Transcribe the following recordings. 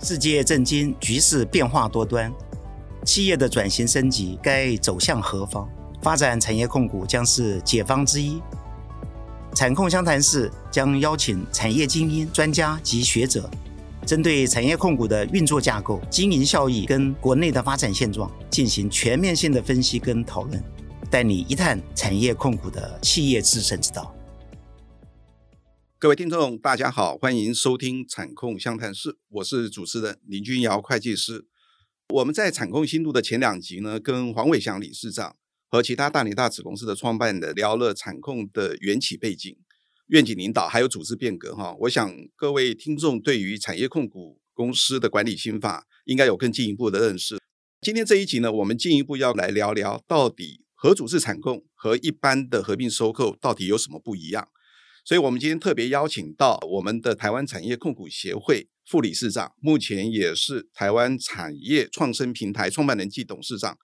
世界震惊局势变化多端，企业的转型升级该走向何方？发展产业控股将是解方之一。产控相谈室将邀请产业精英、专家及学者，针对产业控股的运作架构、经营效益跟国内的发展现状进行全面性的分析跟讨论，带你一探产业控股的企业制胜之道。各位听众，大家好，欢迎收听产控相谈室，我是主持人林君尧会计师。我们在产控新路的前两集呢，跟黄伟祥理事长和其他大连大子公司的创办人聊了产控的缘起背景、愿景领导，还有组织变革。哈，我想各位听众对于产业控股公司的管理心法应该有更进一步的认识。今天这一集呢，我们进一步要来聊聊，到底合组织产控和一般的合并收购到底有什么不一样？所以，我们今天特别邀请到我们的台湾产业控股协会副理事长，目前也是台湾产业创生平台创办人暨董事长，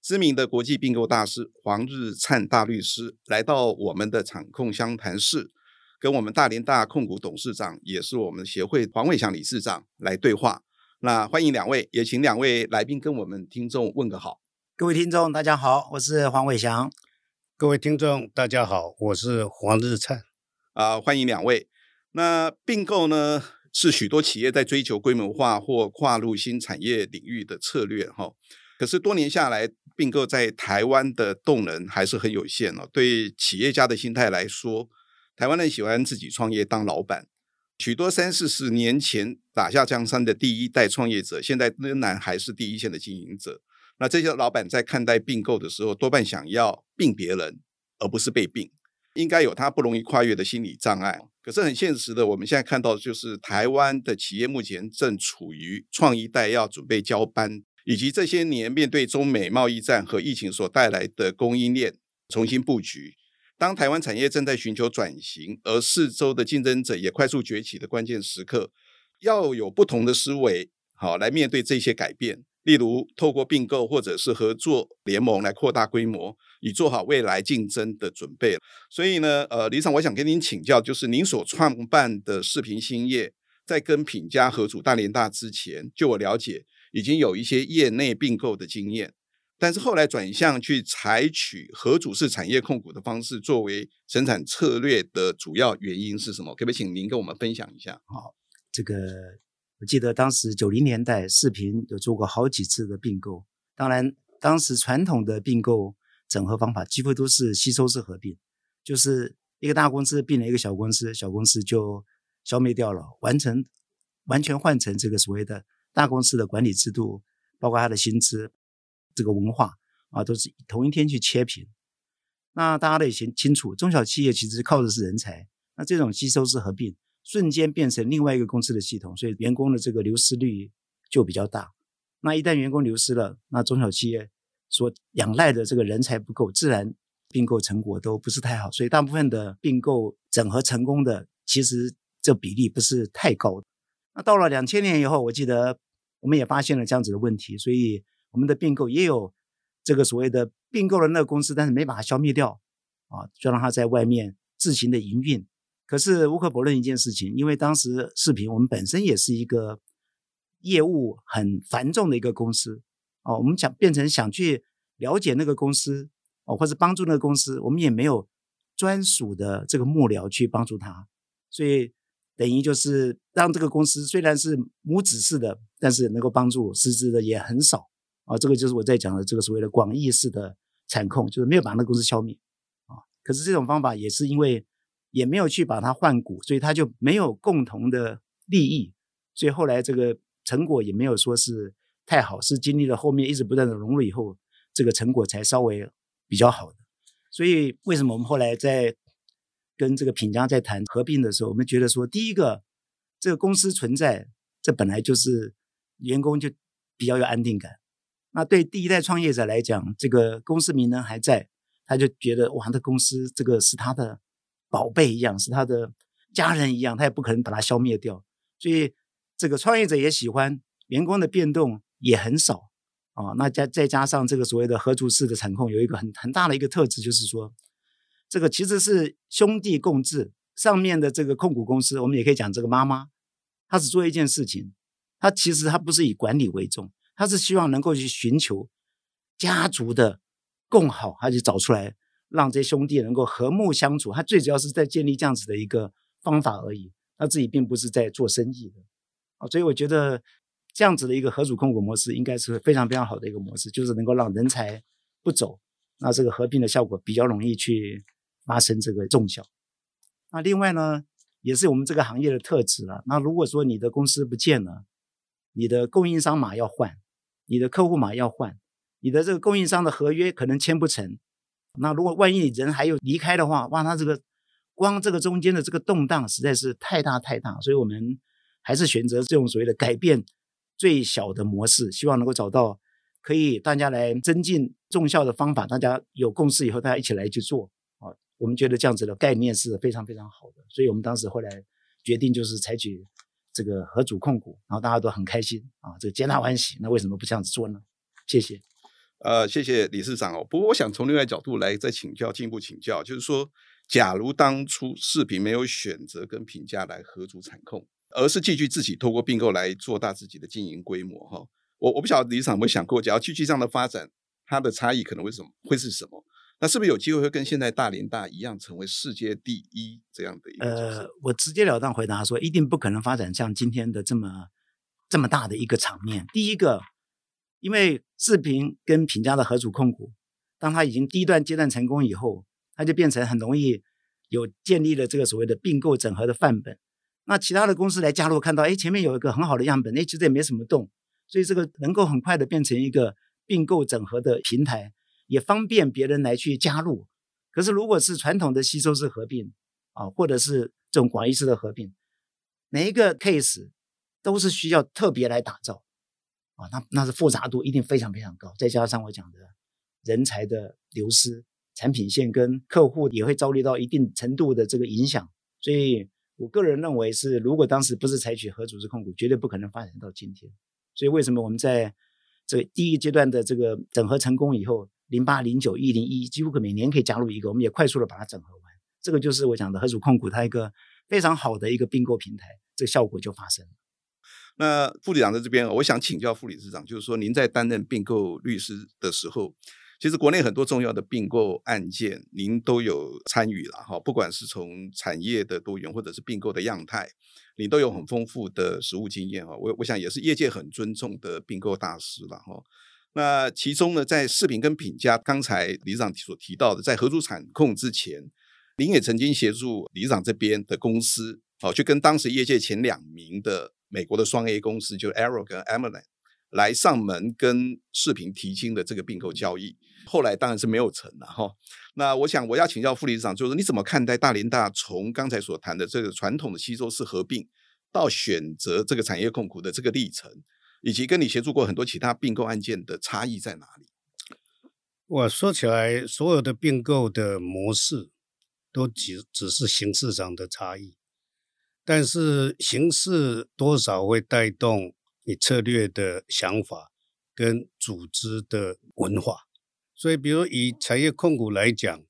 知名的国际并购大师黄日灿大律师，来到我们的场控相谈室，跟我们大连大控股董事长，也是我们协会黄伟祥理事长来对话。那欢迎两位，也请两位来宾跟我们听众问个好。各位听众，大家好，我是黄伟祥。各位听众，大家好，我是黄日灿。啊、欢迎两位。那并购呢，是许多企业在追求规模化或跨入新产业领域的策略哈。可是多年下来，并购在台湾的动能还是很有限哦。对企业家的心态来说，台湾人喜欢自己创业当老板。许多三四十年前打下江山的第一代创业者，现在仍然还是第一线的经营者。那这些老板在看待并购的时候，多半想要并别人，而不是被并。应该有他不容易跨越的心理障碍，可是很现实的，我们现在看到就是台湾的企业目前正处于创一代要准备交班，以及这些年面对中美贸易战和疫情所带来的供应链重新布局。当台湾产业正在寻求转型，而四周的竞争者也快速崛起的关键时刻，要有不同的思维，好来面对这些改变。例如，透过并购或者是合作联盟来扩大规模，以做好未来竞争的准备。所以呢，呃，理事长，我想跟您请教，就是您所创办的视频兴业，在跟品佳合组大联大之前，就我了解，已经有一些业内并购的经验，但是后来转向去采取合组式产业控股的方式作为生产策略的主要原因是什么？可不可以请您跟我们分享一下？好，这个。我记得当时九零年代，视频有做过好几次的并购。当然，当时传统的并购整合方法几乎都是吸收式合并，就是一个大公司并了一个小公司，小公司就消灭掉了，完成完全换成这个所谓的大公司的管理制度，包括它的薪资、这个文化啊，都是同一天去切平。那大家都也清清楚，中小企业其实靠的是人才，那这种吸收式合并。瞬间变成另外一个公司的系统，所以员工的这个流失率就比较大。那一旦员工流失了，那中小企业所仰赖的这个人才不够，自然并购成果都不是太好。所以大部分的并购整合成功的，其实这比例不是太高。那到了两千年以后，我记得我们也发现了这样子的问题，所以我们的并购也有这个所谓的并购了那个公司，但是没把它消灭掉啊，就让它在外面自行的营运。可是无可否认一件事情，因为当时视频我们本身也是一个业务很繁重的一个公司哦，我们想变成想去了解那个公司哦，或者帮助那个公司，我们也没有专属的这个幕僚去帮助他，所以等于就是让这个公司虽然是母子式的，但是能够帮助实质的也很少啊。这个就是我在讲的这个所谓的广义式的产控，就是没有把那个公司消灭啊。可是这种方法也是因为。也没有去把它换股，所以他就没有共同的利益，所以后来这个成果也没有说是太好，是经历了后面一直不断的融入以后，这个成果才稍微比较好的。所以为什么我们后来在跟这个品佳在谈合并的时候，我们觉得说，第一个这个公司存在，这本来就是员工就比较有安定感。那对第一代创业者来讲，这个公司名人还在，他就觉得哇，这公司这个是他的。宝贝一样，是他的家人一样，他也不可能把它消灭掉。所以这个创业者也喜欢，员工的变动也很少啊。那加再加上这个所谓的合组式的产控，有一个很很大的一个特质，就是说这个其实是兄弟共治。上面的这个控股公司，我们也可以讲这个妈妈，她只做一件事情，他其实他不是以管理为重，他是希望能够去寻求家族的共好，他就找出来让这兄弟能够和睦相处。他最主要是在建立这样子的一个方法而已，他自己并不是在做生意的啊。所以我觉得这样子的一个合组控股模式应该是非常非常好的一个模式，就是能够让人才不走，那这个合并的效果比较容易去发生这个重效。那另外呢，也是我们这个行业的特质了。那如果说你的公司不见了，你的供应商码要换，你的客户码要换，你的这个供应商的合约可能签不成。那如果万一你人还有离开的话，哇，那这个光这个中间的这个动荡实在是太大太大。所以我们还是选择这种所谓的改变最小的模式，希望能够找到可以大家来增进综效的方法。大家有共识以后，大家一起来去做啊。我们觉得这样子的概念是非常非常好的，所以我们当时后来决定就是采取。这个合组控股，然后大家都很开心啊，这个皆大欢喜。那为什么不这样子做呢？谢谢。呃，谢谢理事长哦。不过我想从另外角度来再请教，进一步请教，就是说，假如当初世平没有选择跟品佳来合组产控，而是继续自己透过并购来做大自己的经营规模哈，我我不晓得理事长有没有想过，假如继续这样的发展，它的差异可能会什么？会是什么？那是不是有机会会跟现在大连大一样，成为世界第一这样的一个？呃，我直截了当回答说，一定不可能发展像今天的这么这么大的一个场面。第一个，因为世平跟品佳的合组控股，当它已经第一段阶段成功以后，它就变成很容易有建立了这个所谓的并购整合的范本。那其他的公司来加入，看到哎前面有一个很好的样本，哎其实也没什么动，所以这个能够很快的变成一个并购整合的平台。也方便别人来去加入，可是如果是传统的吸收式合并啊，或者是这种广义式的合并，每一个 case 都是需要特别来打造啊，那那是复杂度一定非常非常高，再加上我讲的人才的流失，产品线跟客户也会遭遇到一定程度的这个影响，所以我个人认为是，如果当时不是采取合组织控股，绝对不可能发展到今天。所以为什么我们在这第一阶段的这个整合成功以后，零八、零九、一零一，几乎可每年可以加入一个，我们也快速的把它整合完。这个就是我讲的合组控股，它一个非常好的一个并购平台，这个效果就发生了。那副理长在这边，我想请教副理事长，就是说您在担任并购律师的时候，其实国内很多重要的并购案件，您都有参与了哈。不管是从产业的多元，或者是并购的样态，你都有很丰富的实务经验哈。我我想也是业界很尊重的并购大师了哈。那其中呢，在视频跟品佳，刚才理事长所提到的，在合租产控之前，您也曾经协助理事长这边的公司，哦，去跟当时业界前两名的美国的双 A 公司，就 Arrow 跟 Emerald 来上门跟视频提亲的这个并购交易，后来当然是没有成了哈。那我想我要请教副理事长，就是你怎么看待大联大从刚才所谈的这个传统的吸收式合并，到选择这个产业控股的这个历程？以及跟你协助过很多其他并购案件的差异在哪里？我说起来，所有的并购的模式都只只是形式上的差异，但是形式多少会带动你策略的想法跟组织的文化。所以，比如以产业控股来讲，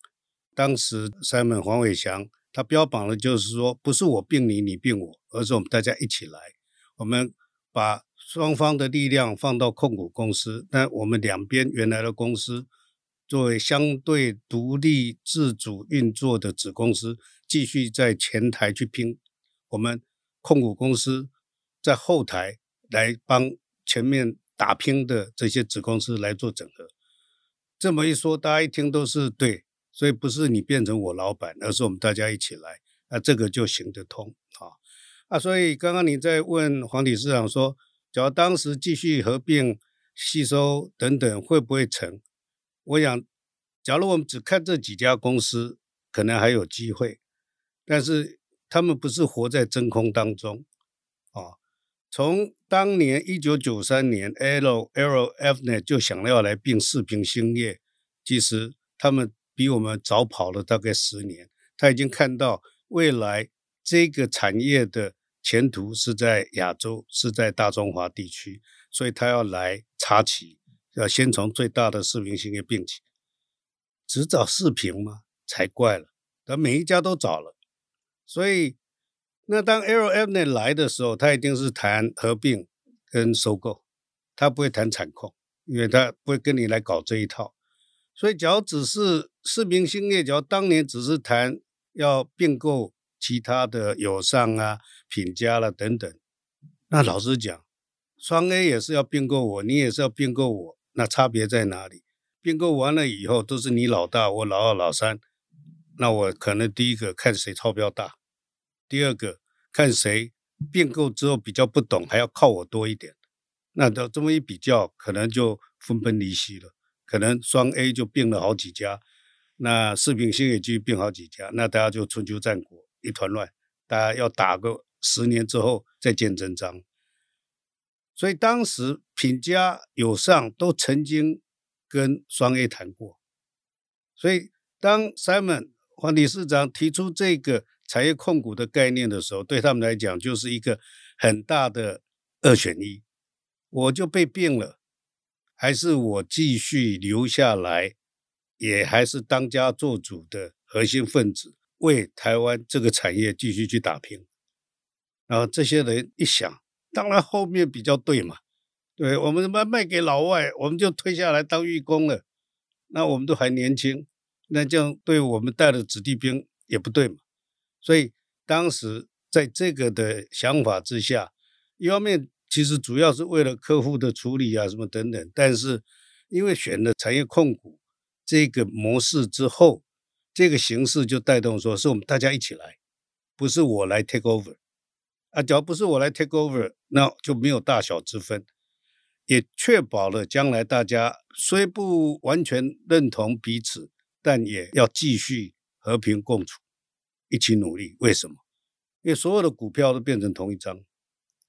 当时 Simon 黄伟翔他标榜的就是说，不是我并你，你并我，而是我们大家一起来，我们把。双方的力量放到控股公司，那我们两边原来的公司作为相对独立自主运作的子公司，继续在前台去拼，我们控股公司在后台来帮前面打拼的这些子公司来做整合。这么一说，大家一听都是对，所以不是你变成我老板，而是我们大家一起来，那这个就行得通啊。啊，所以刚刚你在问黄理事长说。只要当时继续合并、吸收等等，会不会成？我想，假如我们只看这几家公司，可能还有机会。但是他们不是活在真空当中啊！从当年一九九三年，Arrow Arrow Avnet 就想要来并世平兴业，其实他们比我们早跑了大概十年。他已经看到未来这个产业的。前途是在亚洲，是在大中华地区，所以他要来插旗，要先从最大的世平兴业并起。只找世平吗？才怪了，他每一家都找了。所以，那当 a r r o m n e t 来的时候，他一定是谈合并，跟收购，他不会谈产控，因为他不会跟你来搞这一套。所以，只要只是世平兴业，只要当年只是谈要并购其他的友尚啊、品佳了等等，那老实讲，双 A 也是要并购我，你也是要并购我，那差别在哪里？并购完了以后，都是你老大，我老二、老三，那我可能第一个看谁钞票大，第二个看谁并购之后比较不懂，还要靠我多一点，那到这么一比较，可能就分崩离析了。可能双 A 就并了好几家，那四平兴业继续并好几家，那大家就春秋战国一团乱，大家要打个十年之后再见真章。所以当时品佳、友尚都曾经跟双 A 谈过，所以当 Simon 黄理事长提出这个产业控股的概念的时候，对他们来讲就是一个很大的二选一，我就被并了。还是我继续留下来，也还是当家做主的核心分子，为台湾这个产业继续去打拼。然后这些人一想，当然后面比较对嘛，对，我们卖卖给老外，我们就退下来当义工了。那我们都还年轻，那这样对我们带的子弟兵也不对嘛。所以当时在这个的想法之下，一方面。其实主要是为了客户的处理啊，什么等等。但是因为选了产业控股这个模式之后，这个形式就带动说是我们大家一起来，不是我来 take over 啊。只要不是我来 take over，那就没有大小之分，也确保了将来大家虽不完全认同彼此，但也要继续和平共处，一起努力。为什么？因为所有的股票都变成同一张。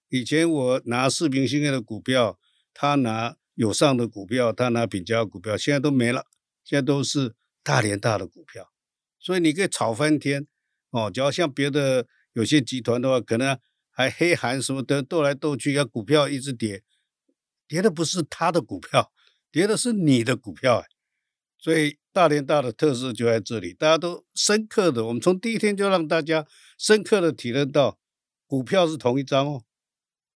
以前我拿四平兴业的股票，他拿友尚的股票，他拿品佳股票，现在都没了，现在都是大连大的股票，所以你可以炒翻天哦。只要像别的有些集团的话，可能还黑韩什么的斗来斗去，要股票一直跌，跌的不是他的股票，跌的是你的股票。所以大连大的特色就在这里，大家都深刻的，我们从第一天就让大家深刻的体认到，股票是同一张哦。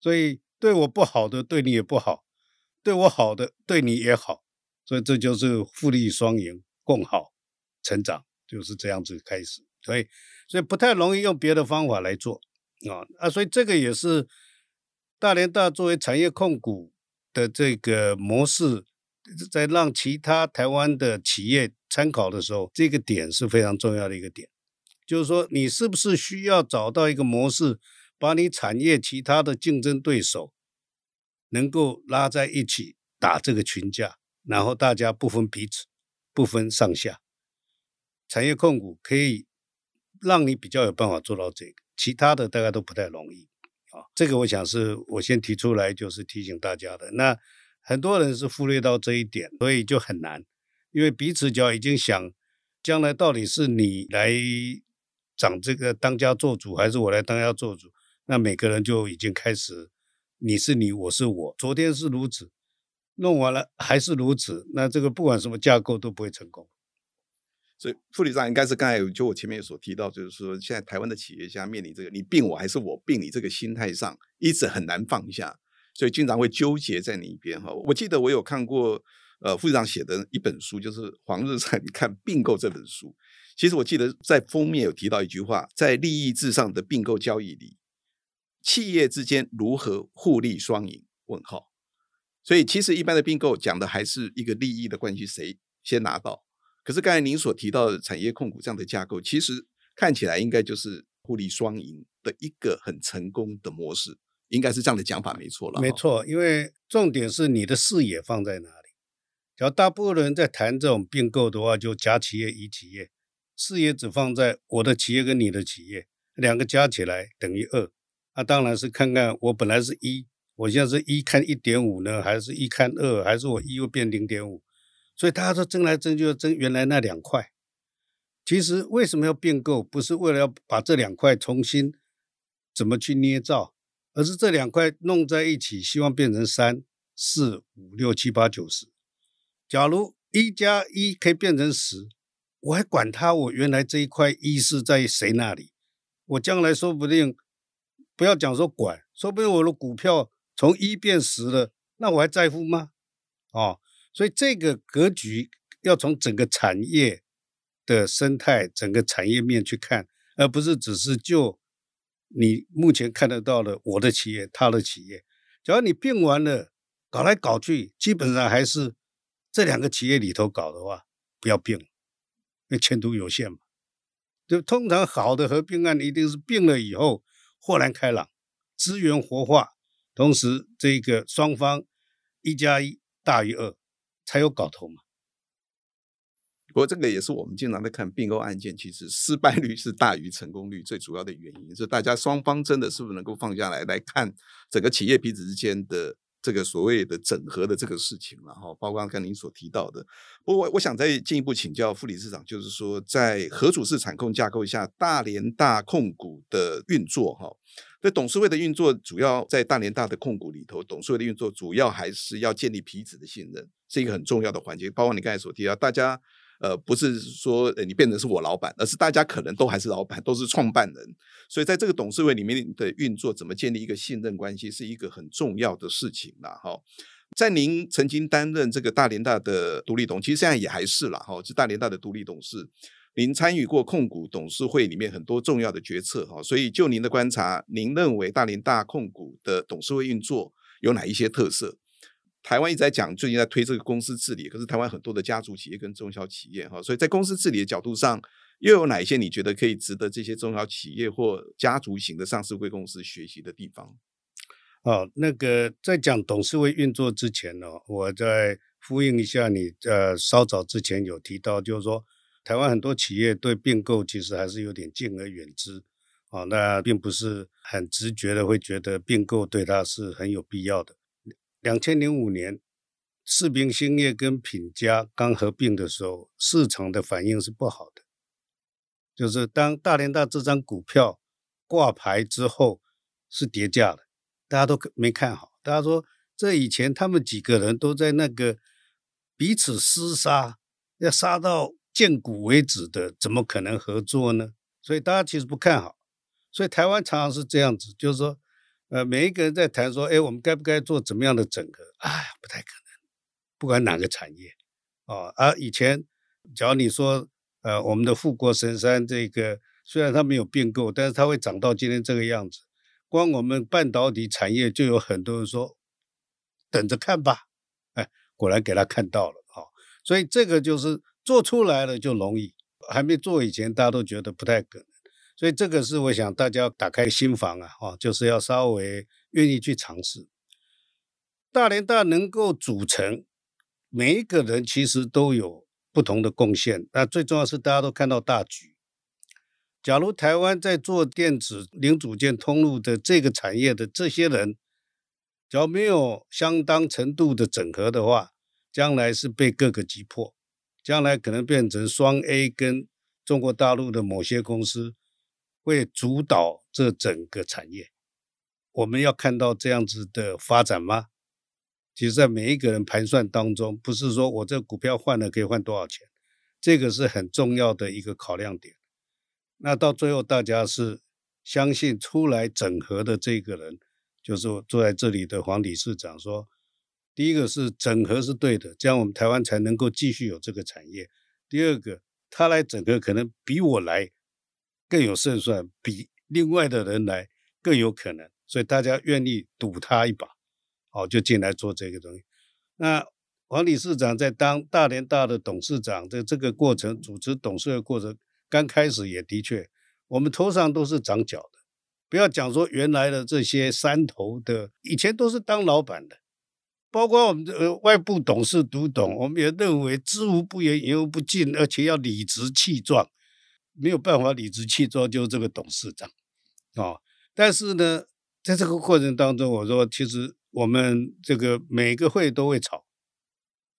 所以对我不好的，对你也不好；对我好的，对你也好。所以这就是互利双赢，共好成长，就是这样子开始。所以，所以不太容易用别的方法来做啊啊！所以这个也是大连大作为产业控股的这个模式，在让其他台湾的企业参考的时候，这个点是非常重要的一个点。就是说，你是不是需要找到一个模式？把你产业其他的竞争对手能够拉在一起打这个群架，然后大家不分彼此，不分上下，产业控股可以让你比较有办法做到这个，其他的大概都不太容易啊。这个我想是我先提出来，就是提醒大家的。那很多人是忽略到这一点，所以就很难，因为彼此就已经想将来到底是你来掌这个当家做主，还是我来当家做主。那每个人就已经开始，你是你，我是我。昨天是如此，弄完了还是如此。那这个不管什么架构都不会成功。所以副理事长应该是刚才就我前面所提到，就是说现在台湾的企业家面临这个你病我还是我病你这个心态上，一直很难放下，所以经常会纠结在那一边哈。我记得我有看过呃副理事长写的一本书，就是黄日在你看并购这本书。其实我记得在封面有提到一句话，在利益至上的并购交易里。企业之间如何互利双赢？问号。所以其实一般的并购讲的还是一个利益的关系，谁先拿到？可是刚才您所提到的产业控股这样的架构，其实看起来应该就是互利双赢的一个很成功的模式，应该是这样的讲法没错了。没错，因为重点是你的视野放在哪里。只要大部分人在谈这种并购的话，就甲企业、乙企业，视野只放在我的企业跟你的企业，两个加起来等于二。那、啊、当然是看看我本来是一，我现在是一看一点五呢，还是一看二，还是我一又变零点五？所以大家都争来争去，就争原来那两块。其实为什么要并购？不是为了要把这两块重新怎么去捏造，而是这两块弄在一起，希望变成三、四、五、六、七、八、九、十。假如一加一可以变成十，我还管他我原来这一块一是在谁那里？我将来说不定。不要讲说管，说不定我的股票从一变十了，那我还在乎吗？哦，所以这个格局要从整个产业的生态、整个产业面去看，而不是只是就你目前看得到的我的企业、他的企业。只要你并完了，搞来搞去，基本上还是这两个企业里头搞的话，不要并，因为前途有限嘛。就通常好的合并案一定是并了以后豁然开朗，资源活化，同时这个双方一加一大于二，才有搞头嘛。不过这个也是我们经常在看并购案件，其实失败率是大于成功率，最主要的原因是大家双方真的是不是能够放下来来看整个企业彼此之间的这个所谓的整合的这个事情了哈。包括刚刚您所提到的，我我我想再进一步请教副理事长，就是说在合组式产控架构下，大连大控股的运作哈，那董事会的运作主要在大连大的控股里头，董事会的运作主要还是要建立彼此的信任，是一个很重要的环节。包括你刚才所提到，大家。呃，不是说呃你变成是我老板，而是大家可能都还是老板，都是创办人，所以在这个董事会里面的运作，怎么建立一个信任关系，是一个很重要的事情啦。哈，在您曾经担任这个大连大的独立董，其实现在也还是啦。哈，是大连大的独立董事，您参与过控股董事会里面很多重要的决策哈，所以就您的观察，您认为大连大控股的董事会运作有哪一些特色？台湾一直在讲，最近在推这个公司治理，可是台湾很多的家族企业跟中小企业哈，所以在公司治理的角度上，又有哪一些你觉得可以值得这些中小企业或家族型的上市柜公司学习的地方？哦，那个在讲董事会运作之前呢，我在呼应一下你呃稍早之前有提到，就是说台湾很多企业对并购其实还是有点敬而远之啊，那并不是很直觉的会觉得并购对它是很有必要的。两千零五年，四平兴业跟品佳刚合并的时候，市场的反应是不好的。就是当大联大这张股票挂牌之后，是跌价的，大家都没看好。大家说，这以前他们几个人都在那个彼此厮杀，要杀到见骨为止的，怎么可能合作呢？所以大家其实不看好。所以台湾常常是这样子，就是说。呃，每一个人在谈说，哎，我们该不该做怎么样的整合？哎，不太可能，不管哪个产业，哦，啊、以前，假如你说，呃，我们的富国神山这个，虽然它没有并购，但是它会长到今天这个样子。光我们半导体产业就有很多人说，等着看吧，哎，果然给他看到了，哦，所以这个就是做出来了就容易，还没做以前，大家都觉得不太可能。所以这个是我想大家要打开心房啊，哦，就是要稍微愿意去尝试。大联大能够组成，每一个人其实都有不同的贡献，那最重要是大家都看到大局。假如台湾在做电子零组件通路的这个产业的这些人，只要没有相当程度的整合的话，将来是被各个击破，将来可能变成双 A 跟中国大陆的某些公司。会主导这整个产业，我们要看到这样子的发展吗？其实，在每一个人盘算当中，不是说我这股票换了可以换多少钱，这个是很重要的一个考量点。那到最后，大家是相信出来整合的这个人，就是坐在这里的黄理事长说，第一个是整合是对的，这样我们台湾才能够继续有这个产业。第二个，他来整合可能比我来。更有胜算，比另外的人来更有可能，所以大家愿意赌他一把，好，就进来做这个东西。那黄理事长在当大连大的董事长，在这个过程主持董事的过程，刚开始也的确，我们头上都是长角的。不要讲说原来的这些山头的，以前都是当老板的，包括我们的外部董事独董，我们也认为知无不言，言无不尽，而且要理直气壮。没有办法理直气壮，就是这个董事长啊、哦。但是呢，在这个过程当中，我说其实我们这个每个会都会吵，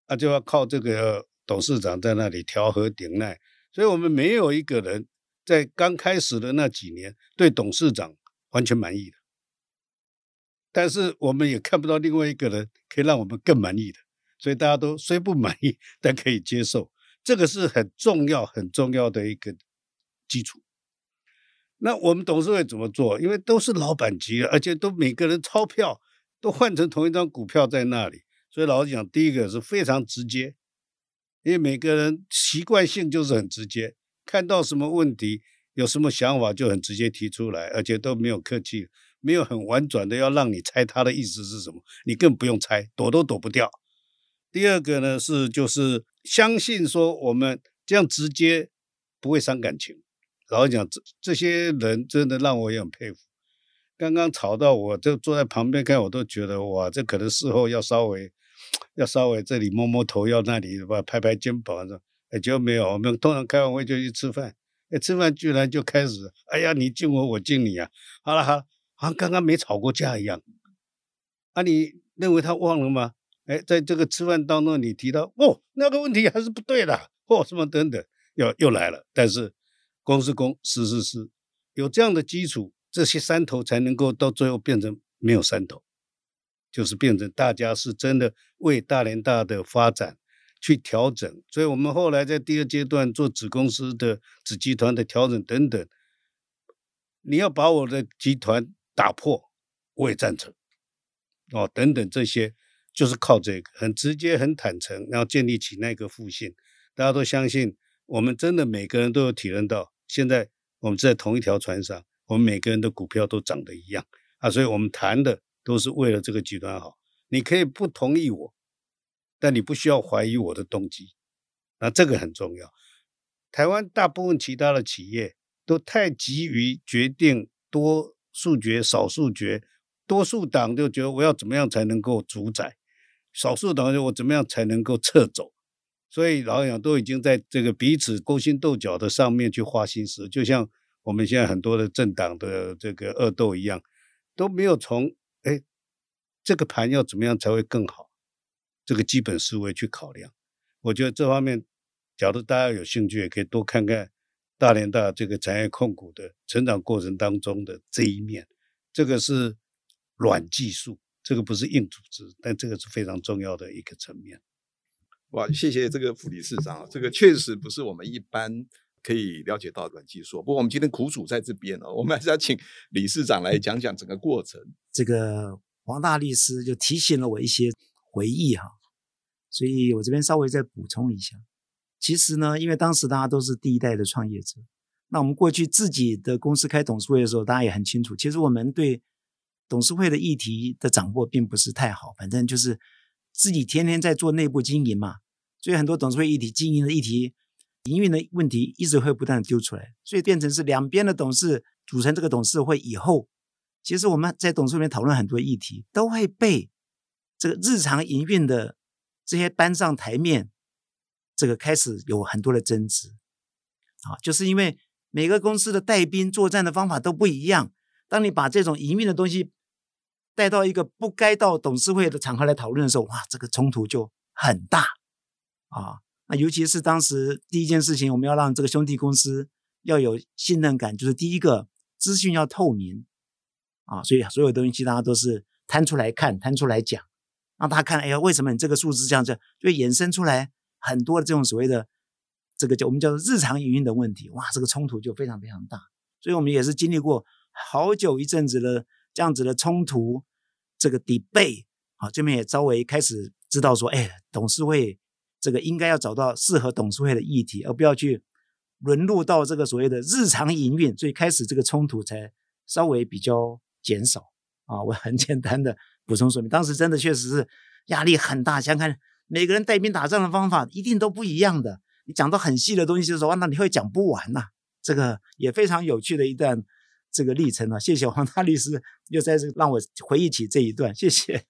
啊，就要靠这个董事长在那里调和顶耐。所以我们没有一个人在刚开始的那几年对董事长完全满意的，但是我们也看不到另外一个人可以让我们更满意的，所以大家都虽不满意，但可以接受。这个是很重要、很重要的一个。基础，那我们董事会怎么做？因为都是老板级的，而且都每个人钞票都换成同一张股票在那里。所以老实讲，第一个是非常直接，因为每个人习惯性就是很直接，看到什么问题，有什么想法就很直接提出来，而且都没有客气，没有很婉转的要让你猜他的意思是什么，你更不用猜，躲都躲不掉。第二个呢是就是相信说我们这样直接不会伤感情。老实讲，这这些人真的让我也很佩服。刚刚吵到我，就坐在旁边看，我都觉得哇，这可能事后要稍微。要稍微这里摸摸头，要那里吧，拍拍肩膀，说：“哎，就没有。我们通常开完会就去吃饭，哎，吃饭居然就开始，哎呀，你敬我，我敬你啊！好了好了，好像刚刚没吵过架一样。啊，你认为他忘了吗？哎，在这个吃饭当中，你提到哦，那个问题还是不对的，哦，什么等等，又又来了。但是公是公，私是私，有这样的基础，这些山头才能够到最后变成没有山头。”就是变成大家是真的为大连大的发展去调整，所以我们后来在第二阶段做子公司的子集团的调整等等，你要把我的集团打破，我也赞成，哦，等等这些就是靠这个很直接、很坦诚，然后建立起那个互信，大家都相信我们真的每个人都有体认到，现在我们在同一条船上，我们每个人的股票都涨得一样啊，所以我们谈的。都是为了这个集团好，你可以不同意我，但你不需要怀疑我的动机，那这个很重要。台湾大部分其他的企业都太急于决定多数决、少数决，多数党就觉得我要怎么样才能够主宰，少数党就我怎么样才能够撤走，所以老实讲都已经在这个彼此勾心斗角的上面去花心思，就像我们现在很多的政党的这个恶斗一样，都没有从。哎，这个盘要怎么样才会更好？这个基本思维去考量，我觉得这方面，假如大家有兴趣，也可以多看看大连大这个产业控股的成长过程当中的这一面。这个是软技术，这个不是硬组织，但这个是非常重要的一个层面。哇，谢谢这个副理事长，这个确实不是我们一般。可以了解到软技术，不过我们今天苦主在这边哦，我们还是要请理事长来讲讲整个过程。这个黄大律师就提醒了我一些回忆哈，所以我这边稍微再补充一下。其实呢，因为当时大家都是第一代的创业者，那我们过去自己的公司开董事会的时候，大家也很清楚，其实我们对董事会的议题的掌握并不是太好，反正就是自己天天在做内部经营嘛，所以很多董事会议题、经营的议题。营运的问题一直会不断的丢出来，所以变成是两边的董事组成这个董事会以后，其实我们在董事会里面讨论很多议题，都会被这个日常营运的这些搬上台面，这个开始有很多的争执，啊，就是因为每个公司的带兵作战的方法都不一样，当你把这种营运的东西带到一个不该到董事会的场合来讨论的时候，哇，这个冲突就很大，啊。那尤其是当时第一件事情，我们要让这个兄弟公司要有信任感，就是第一个资讯要透明。啊，所以所有东西大家都是摊出来看，摊出来讲，让大家看，哎呀，为什么你这个数字这样子，就衍生出来很多的这种所谓的这个叫我们叫做日常营运的问题，哇，这个冲突就非常非常大，所以我们也是经历过好久一阵子的这样子的冲突，这个 debate 啊，这边也稍微开始知道说，哎，董事会。这个应该要找到适合董事会的议题，而不要去沦落到这个所谓的日常营运，所以开始这个冲突才稍微比较减少啊。我很简单的补充说明，当时真的确实是压力很大。想看每个人带兵打仗的方法一定都不一样的，你讲到很细的东西的时候，那你会讲不完呐、这个也非常有趣的一段这个历程啊。谢谢黄大律师又在这让我回忆起这一段，谢谢。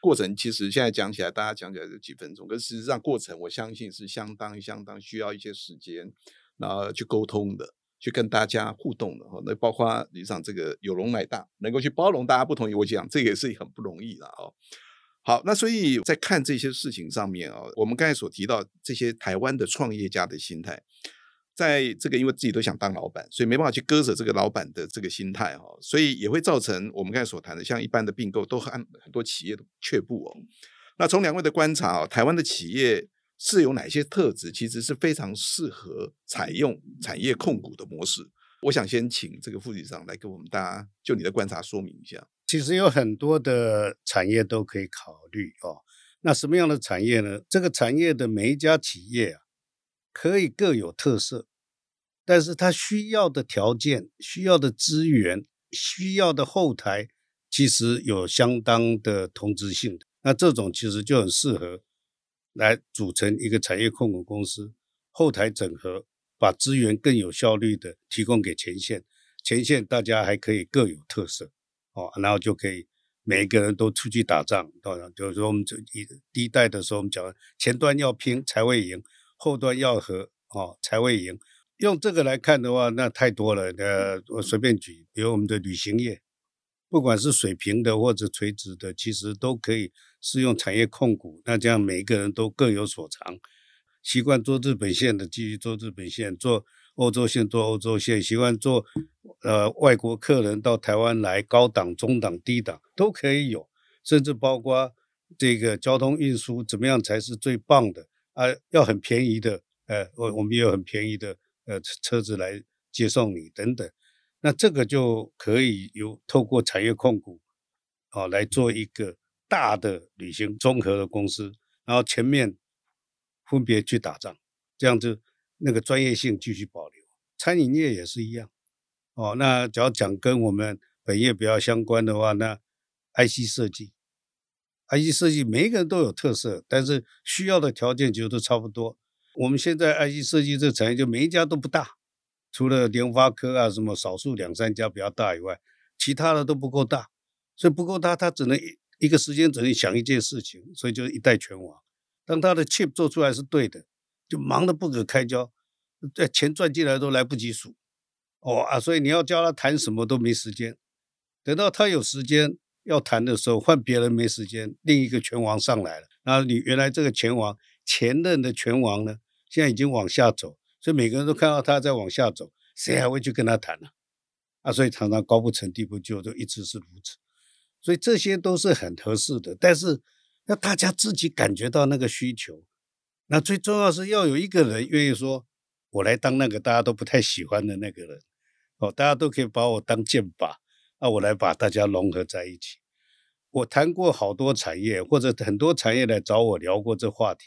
过程其实现在讲起来，大家讲起来就几分钟，可是事实上过程我相信是相当相当需要一些时间，然后去沟通的，去跟大家互动的哈。那包括理事长这个有容乃大，能够去包容大家不同意，我讲这也是很不容易的哦。好，那所以在看这些事情上面啊，我们刚才所提到这些台湾的创业家的心态。在这个，因为自己都想当老板，所以没办法去割舍这个老板的这个心态哈，所以也会造成我们刚才所谈的，像一般的并购都很很多企业都却步哦。那从两位的观察，台湾的企业是有哪些特质，其实是非常适合采用产业控股的模式？我想先请这个副理事长来给我们大家就你的观察说明一下。其实有很多的产业都可以考虑哦。那什么样的产业呢？这个产业的每一家企业啊，可以各有特色，但是它需要的条件、需要的资源、需要的后台，其实有相当的同质性的。那这种其实就很适合来组成一个产业控股公司，后台整合，把资源更有效率的提供给前线，前线大家还可以各有特色。哦，然后就可以每一个人都出去打仗，当然就是说我们这一第一代的时候，我们讲前端要拼才会赢，后端要和哦才会赢。用这个来看的话，那太多了。呃，我随便举，比如我们的旅行业，不管是水平的或者垂直的，其实都可以适用产业控股。那这样每一个人都各有所长，习惯做日本线的继续做日本线，做。欧洲线做欧洲线，习惯做呃外国客人到台湾来，高档、中档、低档都可以有，甚至包括这个交通运输怎么样才是最棒的啊？要很便宜的，呃，我我们也有很便宜的呃车子来接送你等等，那这个就可以由透过产业控股啊来做一个大的旅行综合的公司，然后前面分别去打仗，这样子。那个专业性继续保留，餐饮业也是一样，哦，那只要讲跟我们本业比较相关的话，那 IC 设计，IC 设计每一个人都有特色，但是需要的条件其实都差不多。我们现在 IC 设计这个产业就每一家都不大，除了联发科啊什么少数两三家比较大以外，其他的都不够大，所以不够大，他只能一个时间只能想一件事情，所以就一代拳王。当他的 chip 做出来是对的。就忙得不可开交，这钱赚进来都来不及数，哦啊，所以你要叫他谈什么都没时间，等到他有时间要谈的时候，换别人没时间，另一个拳王上来了，然后你原来这个拳王前任的拳王呢，现在已经往下走，所以每个人都看到他在往下走，谁还会去跟他谈呢？啊，所以常常高不成低不就，就一直是如此，所以这些都是很合适的，但是要大家自己感觉到那个需求。那最重要是要有一个人愿意说，我来当那个大家都不太喜欢的那个人，哦，大家都可以把我当箭靶，那我来把大家融合在一起。我谈过好多产业，或者很多产业来找我聊过这话题。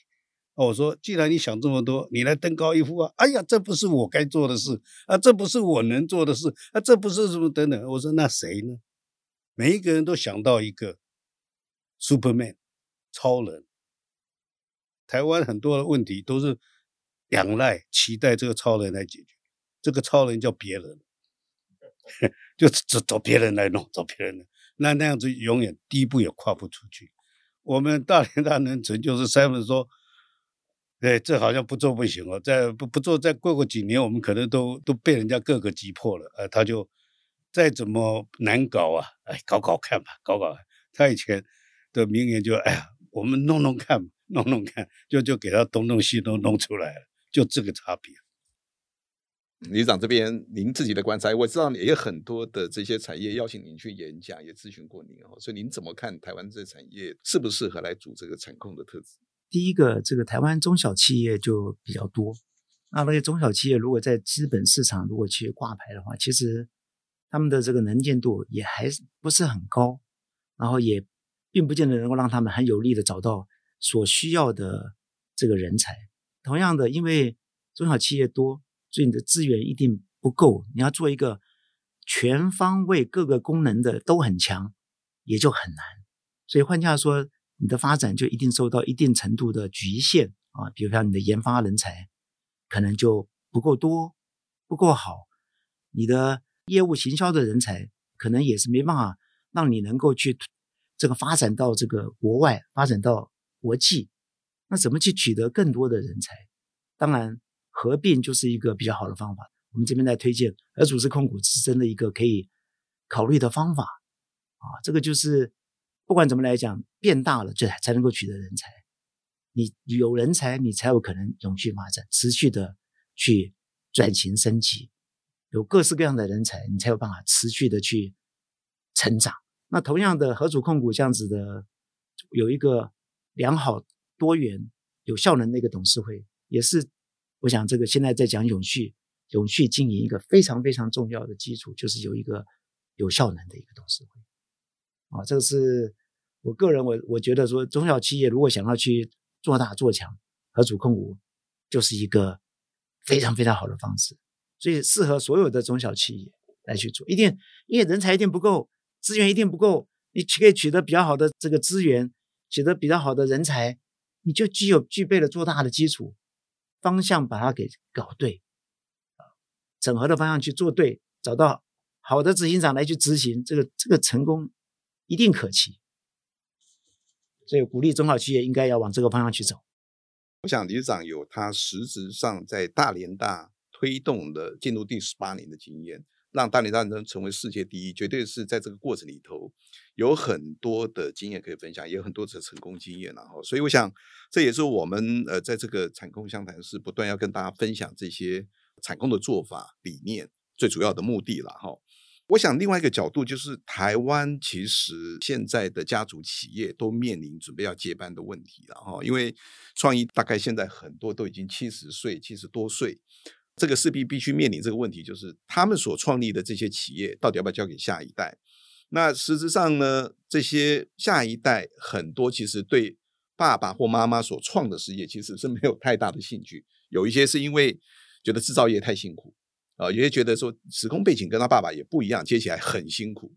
哦，我说，既然你想这么多，你来登高一呼啊！哎呀，这不是我该做的事啊，这不是我能做的事啊，这不是什么等等。我说，那谁呢？每一个人都想到一个 Superman，超人。台湾很多的问题都是仰赖、期待这个超人来解决。这个超人叫别人，就找找别人来弄，找别人来。那那样子永远第一步也跨不出去。我们大连大能成就是 seven 说，对，这好像不做不行哦，再不不做，再过个几年，我们可能都都被人家各个击破了。呃，他就再怎么难搞啊，哎，搞搞看吧，搞搞。他以前的名言就，哎呀，我们弄弄看。弄弄看，就就给他东弄西弄弄出来了，就这个差别。理事长这边，您自己的观察，我知道也有很多的这些产业邀请您去演讲，也咨询过您哦。所以您怎么看台湾这产业适不适合来组这个产控的特质？第一个，这个台湾中小企业就比较多，那那些中小企业如果在资本市场如果去挂牌的话，其实他们的这个能见度也还不是很高，然后也并不见得能够让他们很有力的找到。所需要的这个人才，同样的，因为中小企业多，所以你的资源一定不够。你要做一个全方位、各个功能的都很强，也就很难。所以换句话说，你的发展就一定受到一定程度的局限啊。比如像你的研发人才可能就不够多、不够好，你的业务行销的人才可能也是没办法让你能够去这个发展到这个国外，发展到。国际，那怎么去取得更多的人才？当然，合并就是一个比较好的方法。我们这边在推荐，而组织控股是真的一个可以考虑的方法啊。这个就是不管怎么来讲，变大了就才能够取得人才。你有人才，你才有可能永续发展，持续的去转型升级。有各式各样的人才，你才有办法持续的去成长。那同样的，合组控股这样子的有一个。良好、多元、有效能的一个董事会，也是我想这个现在在讲永续、永续经营一个非常非常重要的基础，就是有一个有效能的一个董事会。啊，这个是我个人我我觉得说，中小企业如果想要去做大做强，合组控股就是一个非常非常好的方式，所以适合所有的中小企业来去做。一定因为人才一定不够，资源一定不够，你可以取得比较好的这个资源，取得比较好的人才，你就具有具备了做大的基础，方向把它给搞对，整合的方向去做对，找到好的执行长来去执行，这个这个成功一定可期。所以鼓励中小企业应该要往这个方向去走。我想理事长有他实质上在大连大推动的进入第十八年的经验。让大连战争成为世界第一，绝对是在这个过程里头有很多的经验可以分享，也有很多的成功经验然后。所以我想，这也是我们呃在这个产控相谈室不断要跟大家分享这些产控的做法理念最主要的目的了哈。我想另外一个角度就是，台湾其实现在的家族企业都面临准备要接班的问题了哈，因为创意大概现在很多都已经七十岁、七十多岁。这个势必必须面临这个问题，就是他们所创立的这些企业到底要不要交给下一代？那实质上呢，这些下一代很多其实对爸爸或妈妈所创的事业其实是没有太大的兴趣，有一些是因为觉得制造业太辛苦啊，有些觉得说时空背景跟他爸爸也不一样，接起来很辛苦，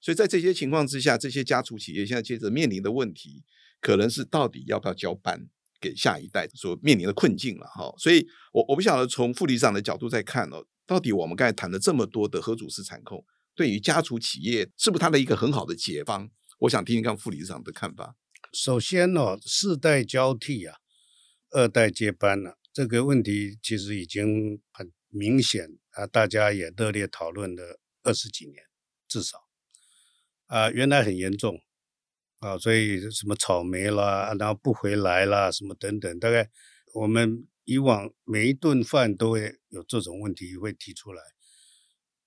所以在这些情况之下，这些家族企业现在接着面临的问题，可能是到底要不要交班？给下一代所面临的困境了哈，所以我我不晓得从副理事长的角度在看哦，到底我们刚才谈了这么多的合组式产控，对于家族企业是不是它的一个很好的解方？我想听听看副理事长的看法。首先哦，世代交替啊，二代接班了，这个问题其实已经很明显啊，大家也热烈讨论了二十几年，至少啊，原来很严重。啊，所以什么草莓啦，然后不回来啦，什么等等，大概我们以往每一顿饭都会有这种问题会提出来。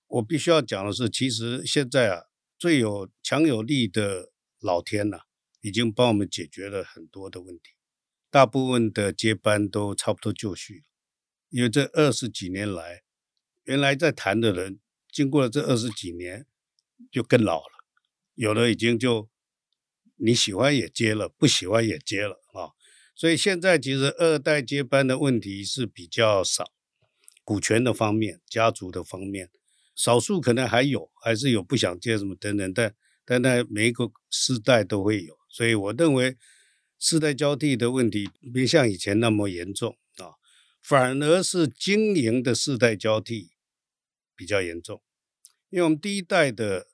我必须要讲的是，其实现在啊，最有强有力的老天呐、啊，已经帮我们解决了很多的问题，大部分的接班都差不多就绪。因为这二十几年来，原来在谈的人，经过了这二十几年，就更老了，有的已经就。你喜欢也接了，不喜欢也接了啊，所以现在其实二代接班的问题是比较少，股权的方面、家族的方面，少数可能还有，还是有不想接什么等等，但但在每一个世代都会有，所以我认为世代交替的问题没像以前那么严重啊，反而是经营的世代交替比较严重，因为我们第一代的。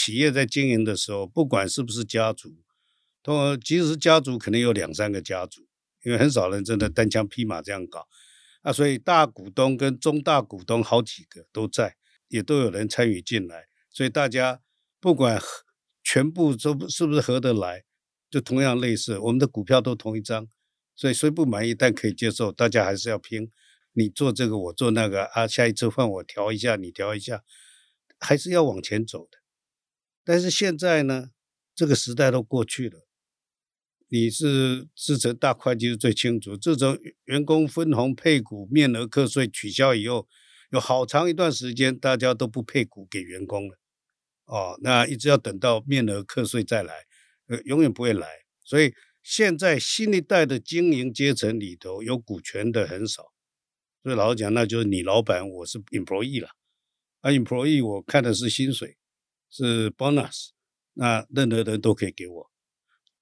企业在经营的时候，不管是不是家族，都即使是家族，可能有两三个家族，因为很少人真的单枪匹马这样搞。啊，所以大股东跟中大股东好几个都在，也都有人参与进来，所以大家不管全部都是不是合得来，就同样类似，我们的股票都同一张，所以虽不满意，但可以接受，大家还是要拼，你做这个，我做那个啊，下一次换我调一下，你调一下，还是要往前走的。但是现在呢，这个时代都过去了。你是资诚大会计是最清楚，自从员工分红配股面额课税取消以后，有好长一段时间大家都不配股给员工了。哦，那一直要等到面额课税再来，呃，永远不会来。所以现在新一代的经营阶层里头有股权的很少。所以老实讲，那就是你老板，我是 employee 了。啊，employee 我看的是薪水。是 bonus，那任何人都可以给我，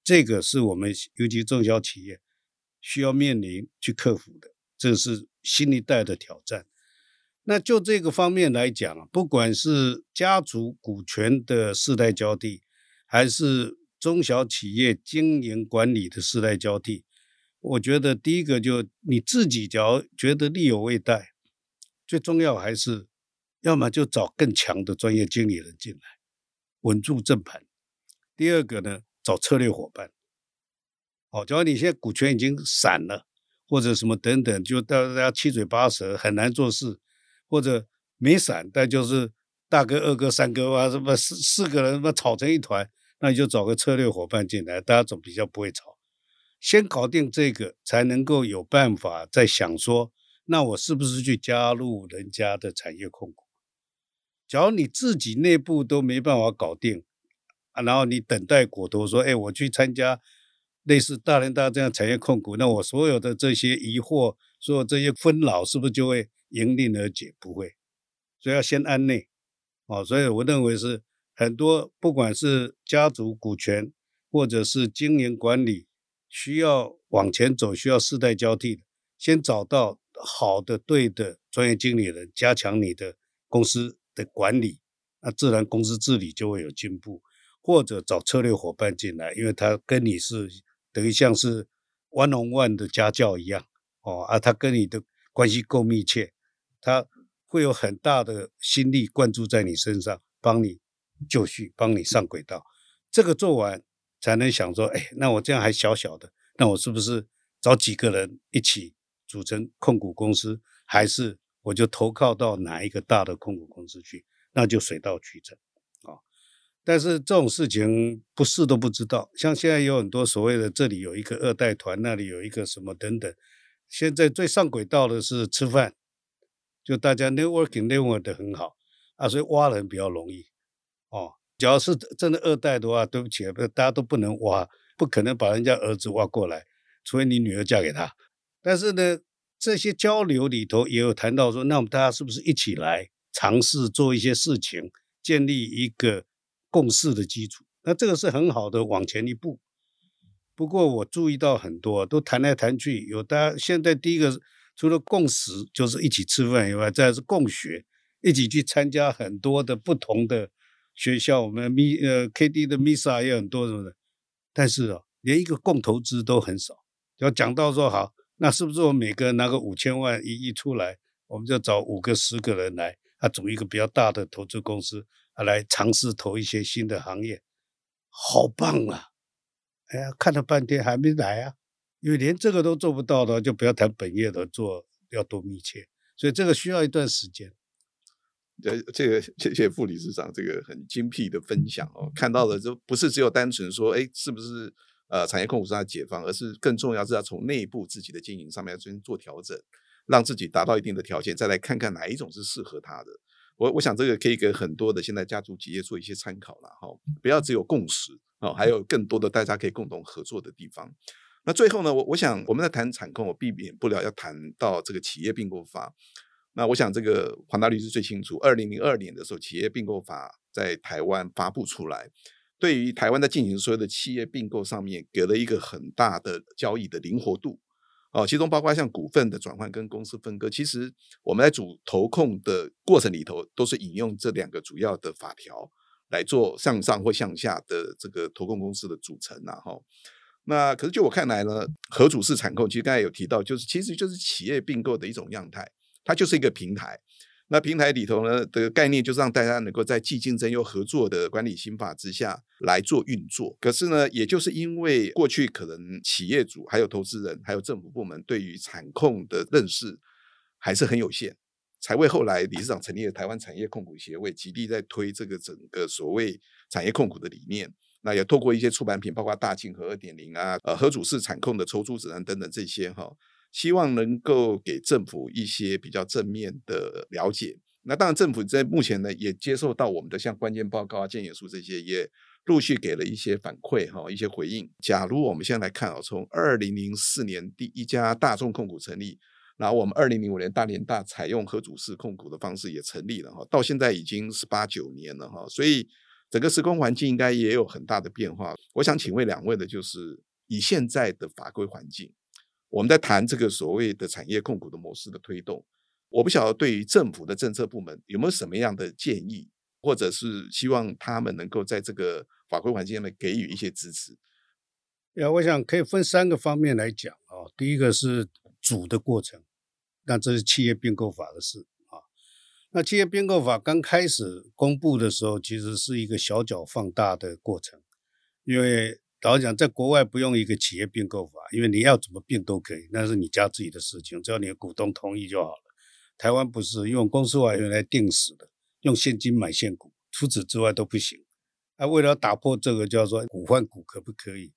这个是我们尤其中小企业需要面临去克服的，这是新一代的挑战。那就这个方面来讲啊，不管是家族股权的世代交替，还是中小企业经营管理的世代交替，我觉得第一个就你自己只要觉得力有未逮，最重要还是要么就找更强的专业经理人进来。稳住正盘。第二个呢，找策略伙伴。哦，假如你现在股权已经散了，或者什么等等，就大家七嘴八舌，很难做事；或者没散，但就是大哥、二哥、三哥啊，什么四四个人，什么吵成一团，那你就找个策略伙伴进来，大家总比较不会吵。先搞定这个，才能够有办法再想说，那我是不是去加入人家的产业控股？假如你自己内部都没办法搞定，啊，然后你等待果陀说，哎，我去参加类似大连大这样产业控股，那我所有的这些疑惑，所有这些纷扰，是不是就会迎刃而解？不会，所以要先安内，哦，所以我认为是很多不管是家族股权或者是经营管理，需要往前走，需要世代交替的，先找到好的对的专业经理人，加强你的公司的管理。那自然公司治理就会有进步，或者找策略伙伴进来，因为他跟你是等于像是 one on one 的家教一样哦，啊，他跟你的关系够密切，他会有很大的心力灌注在你身上，帮你就绪，帮你上轨道。这个做完才能想说，哎，那我这样还小小的，那我是不是找几个人一起组成控股公司，还是我就投靠到哪一个大的控股公司去？那就水到渠成啊！但是这种事情不试都不知道。像现在有很多所谓的这里有一个二代团，那里有一个什么等等。现在最上轨道的是吃饭，就大家 networking network 的很好啊，所以挖人比较容易哦。假如是真的二代的话，对不起，大家都不能挖，不可能把人家儿子挖过来，除非你女儿嫁给他。但是呢，这些交流里头也有谈到说，那我们大家是不是一起来？尝试做一些事情，建立一个共识的基础，那这个是很好的往前一步。不过我注意到很多都谈来谈去，有大家现在第一个除了共识就是一起吃饭以外，再是共学，一起去参加很多的不同的学校。我们咪呃 KD 的 MISA 也有很多什么的，但是啊，连一个共投资都很少。要讲到说好，那是不是我每个人拿个五千万一亿出来，我们就找五个十个人来？啊组一个比较大的投资公司，啊，来尝试投一些新的行业，好棒啊！哎呀，看了半天还没来啊，因为连这个都做不到的，就不要谈本业的做要多密切，所以这个需要一段时间。呃，这个谢谢副理事长这个很精辟的分享哦，看到的就不是只有单纯说，哎，是不是呃产业控股是要解放，而是更重要是要从内部自己的经营上面先做调整。让自己达到一定的条件，再来看看哪一种是适合他的。我我想这个可以给很多的现在家族企业做一些参考了哈，不要只有共识啊，还有更多的大家可以共同合作的地方。那最后呢，我我想我们在谈产控，我避免不了要谈到这个企业并购法。那我想这个黄大律师最清楚，二零零二年的时候，企业并购法在台湾发布出来，对于台湾在进行所有的企业并购上面，给了一个很大的交易的灵活度。哦，其中包括像股份的转换跟公司分割，其实我们在主投控的过程里头，都是引用这两个主要的法条来做向上或向下的这个投控公司的组成呐。哈，那可是就我看来呢，合组式产控其实刚才有提到，就是其实就是企业并购的一种样态，它就是一个平台。那平台里头呢的概念，就是让大家能够在既竞争又合作的管理心法之下来做运作。可是呢，也就是因为过去可能企业主、还有投资人、还有政府部门对于产控的认识还是很有限，才为后来理事长成立了台湾产业控股协会，极力在推这个整个所谓产业控股的理念。那也透过一些出版品，包括大庆和二点零啊、呃合组式产控的抽出指南等等这些哈。希望能够给政府一些比较正面的了解。那当然，政府在目前呢也接受到我们的像关键报告啊、建议书这些，也陆续给了一些反馈哈、一些回应。假如我们现在来看啊，从二零零四年第一家大众控股成立，然后我们二零零五年大连大采用合组式控股的方式也成立了哈，到现在已经是八九年了哈，所以整个时空环境应该也有很大的变化。我想请问两位的就是以现在的法规环境。我们在谈这个所谓的产业控股的模式的推动，我不晓得对于政府的政策部门有没有什么样的建议，或者是希望他们能够在这个法规环境下面给予一些支持。呀，我想可以分三个方面来讲啊。第一个是主的过程，那这是企业并购法的事啊。那企业并购法刚开始公布的时候，其实是一个小脚放大的过程，因为。老实讲，在国外不用一个企业并购法，因为你要怎么并都可以，那是你家自己的事情，只要你的股东同意就好了。台湾不是用公司法原来定死的，用现金买现股，除此之外都不行。啊，为了打破这个，叫做股换股可不可以？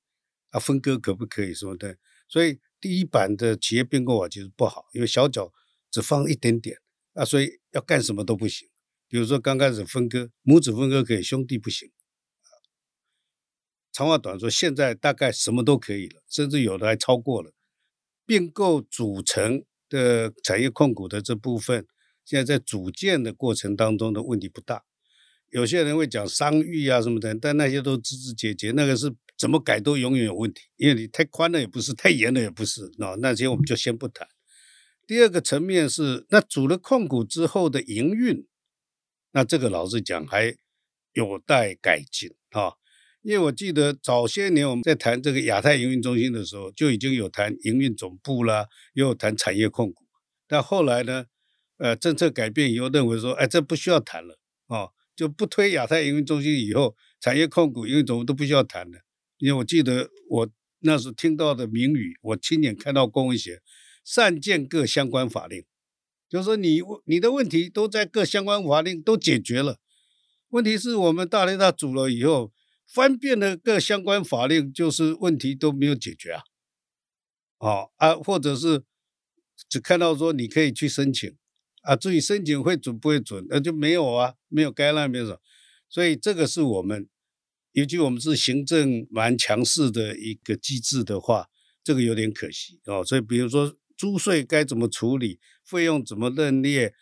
啊，分割可不可以？什么的？所以第一版的企业并购法其实不好，因为小脚只放一点点啊，所以要干什么都不行。比如说刚开始分割，母子分割可以，兄弟不行。长话短说，现在大概什么都可以了，甚至有的还超过了。并购组成的产业控股的这部分，现在在组建的过程当中的问题不大。有些人会讲商誉啊什么的，但那些都枝枝节节，那个是怎么改都永远有问题，因为你太宽了也不是，太严了也不是，那那些我们就先不谈。第二个层面是，那组了控股之后的营运，那这个老实讲还有待改进啊。因为我记得早些年我们在谈这个亚太营运中心的时候，就已经有谈营运总部啦，也有谈产业控股。但后来呢，呃，政策改变以后，认为说，哎，这不需要谈了啊。就不推亚太营运中心以后，产业控股、营运总部都不需要谈了。因为我记得我那时听到的名语，我亲眼看到公文写“善尽各相关法令”，就是说你你的问题都在各相关法令都解决了。问题是我们大雷达组了以后，翻遍了各相关法令，就是问题都没有解决啊。哦啊，或者是只看到说你可以去申请。啊，至于申请会准不会准，那就没有啊，没有该那没有，所以这个是我们，尤其我们是行政蛮强势的一个机制的话，这个有点可惜哦。所以比如说租税该怎么处理，费用怎么认列，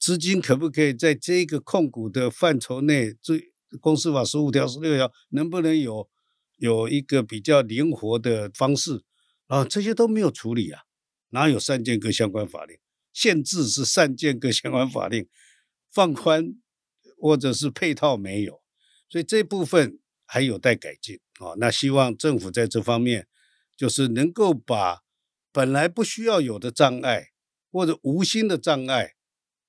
资金可不可以在这个控股的范畴内，最公司法十五条、十六条能不能有有一个比较灵活的方式啊？这些都没有处理啊，哪有善尽各相关法令？限制是善尽各相关法令，放宽或者是配套没有，所以这部分还有待改进啊。那希望政府在这方面，就是能够把本来不需要有的障碍或者无心的障碍，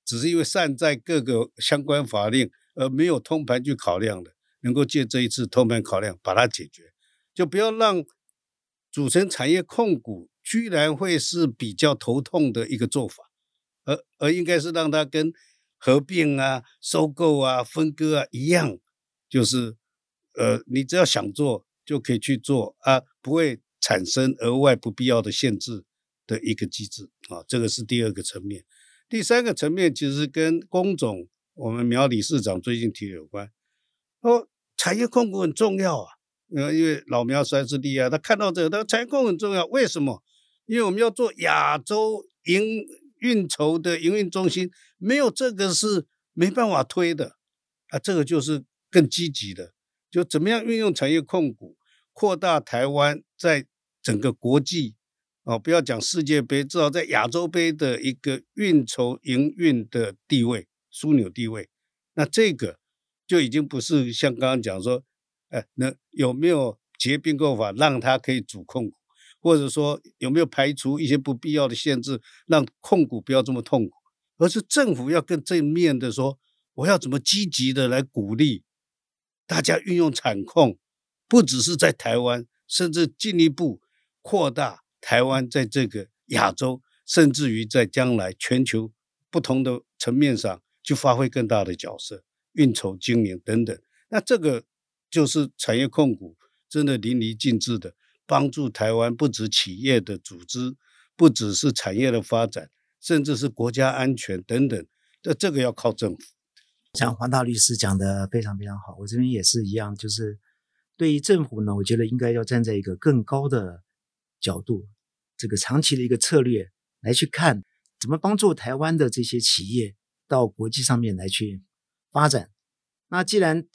只是因为善在各个相关法令而没有通盘去考量的，能够借这一次通盘考量把它解决，就不要让组成产业控股居然会是比较头痛的一个做法。而而应该是让它跟合并啊、收购啊、分割啊一样，就是呃，你只要想做就可以去做啊，不会产生额外不必要的限制的一个机制啊。这个是第二个层面。第三个层面其实跟工总我们苗理事长最近提有关。说产业控股很重要啊，呃，因为老苗实在是厉害，他看到这个，他产业控股很重要。为什么？因为我们要做亚洲营。运筹的营运中心没有这个是没办法推的啊，这个就是更积极的，就怎么样运用产业控股，扩大台湾在整个国际哦，不要讲世界杯，至少在亚洲杯的一个运筹营运的地位，枢纽地位。那这个就已经不是像刚刚讲说，哎，那有没有结并购法让它可以主控股？或者说有没有排除一些不必要的限制，让控股不要这么痛苦，而是政府要更正面的说，我要怎么积极的来鼓励大家运用产控，不只是在台湾，甚至进一步扩大台湾在这个亚洲，甚至于在将来全球不同的层面上就发挥更大的角色，运筹经营等等。那这个就是产业控股真的淋漓尽致的。帮助台湾不止企业的组织，不只是产业的发展，甚至是国家安全等等。这这个要靠政府。像黄大律师讲的非常非常好，我这边也是一样，就是对于政府呢，我觉得应该要站在一个更高的角度，这个长期的一个策略来去看，怎么帮助台湾的这些企业到国际上面来去发展。那既然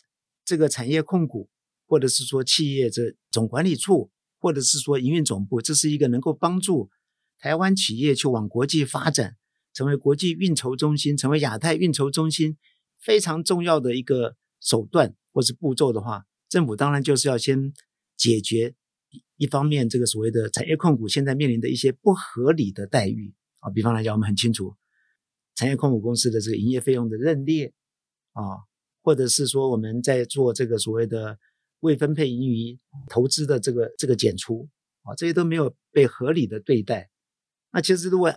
这个产业控股，或者是说企业这总管理处，或者是说营运总部，这是一个能够帮助台湾企业去往国际发展，成为国际运筹中心，成为亚太运筹中心非常重要的一个手段或是步骤的话，政府当然就是要先解决一方面这个所谓的产业控股现在面临的一些不合理的待遇啊，比方来讲，我们很清楚产业控股公司的这个营业费用的认列啊，或者是说我们在做这个所谓的。未分配盈余投资的这个这个减除啊，这些都没有被合理的对待。那其实如果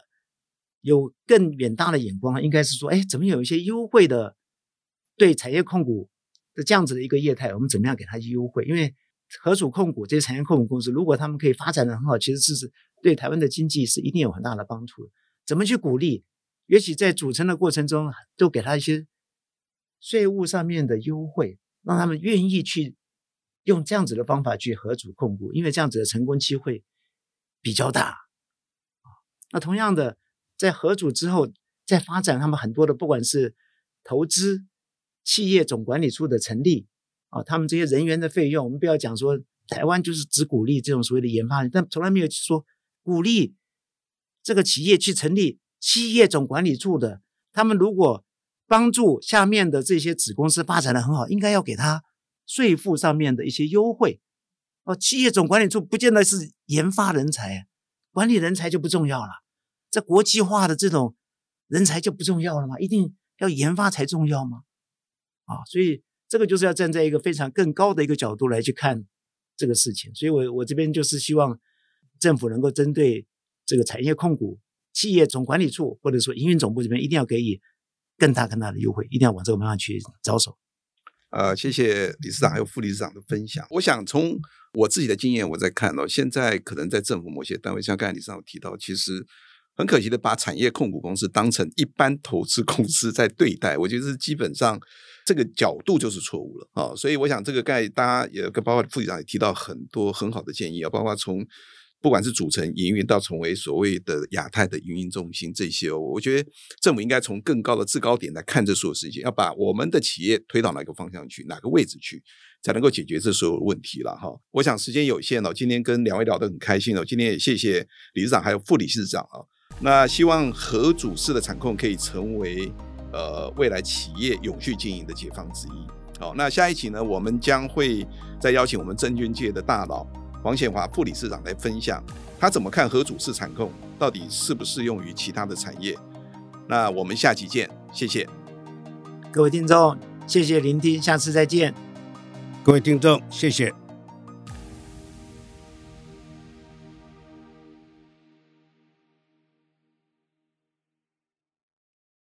有更远大的眼光，应该是说，哎，怎么有一些优惠的对产业控股的这样子的一个业态，我们怎么样给它优惠？因为合组控股这些产业控股公司，如果他们可以发展的很好，其实是是对台湾的经济是一定有很大的帮助。怎么去鼓励？也许在组成的过程中，都给他一些税务上面的优惠，让他们愿意去。用这样子的方法去合组控股，因为这样子的成功机会比较大。那同样的，在合组之后，再发展他们很多的，不管是投资、企业总管理处的成立啊，他们这些人员的费用，我们不要讲说台湾就是只鼓励这种所谓的研发，但从来没有说鼓励这个企业去成立企业总管理处的。他们如果帮助下面的这些子公司发展的很好，应该要给他税负上面的一些优惠哦。企业总管理处不见得是研发人才，管理人才就不重要了。这国际化的这种人才就不重要了吗？一定要研发才重要吗？啊，所以这个就是要站在一个非常更高的一个角度来去看这个事情。所以我我这边就是希望政府能够针对这个产业控股、企业总管理处或者说营运总部这边，一定要给予。更大更大的优惠，一定要往这个方向去着手。呃，谢谢理事长还有副理事长的分享。我想从我自己的经验，我在看到现在可能在政府某些单位，像刚才理事长有提到，其实很可惜的把产业控股公司当成一般投资公司在对待，我觉得是基本上这个角度就是错误了啊。所以我想这个刚才大家也跟包括副理事长也提到很多很好的建议啊，包括从。不管是组成营运到成为所谓的亚太的营运中心，这些哦，我觉得政府应该从更高的制高点来看这所有事情，要把我们的企业推到哪个方向去，哪个位置去，才能够解决这所有问题了哈。我想时间有限哦，今天跟两位聊得很开心哦，今天也谢谢理事长还有副理事长啊。那希望合组式的场控可以成为呃未来企业永续经营的解方之一。好，那下一期呢，我们将会再邀请我们证券界的大佬。黄显华副理事长来分享，他怎么看合组式产控，到底适不适用于其他的产业？那我们下期见，谢谢各位听众，谢谢聆听，下次再见。各位听众，谢谢。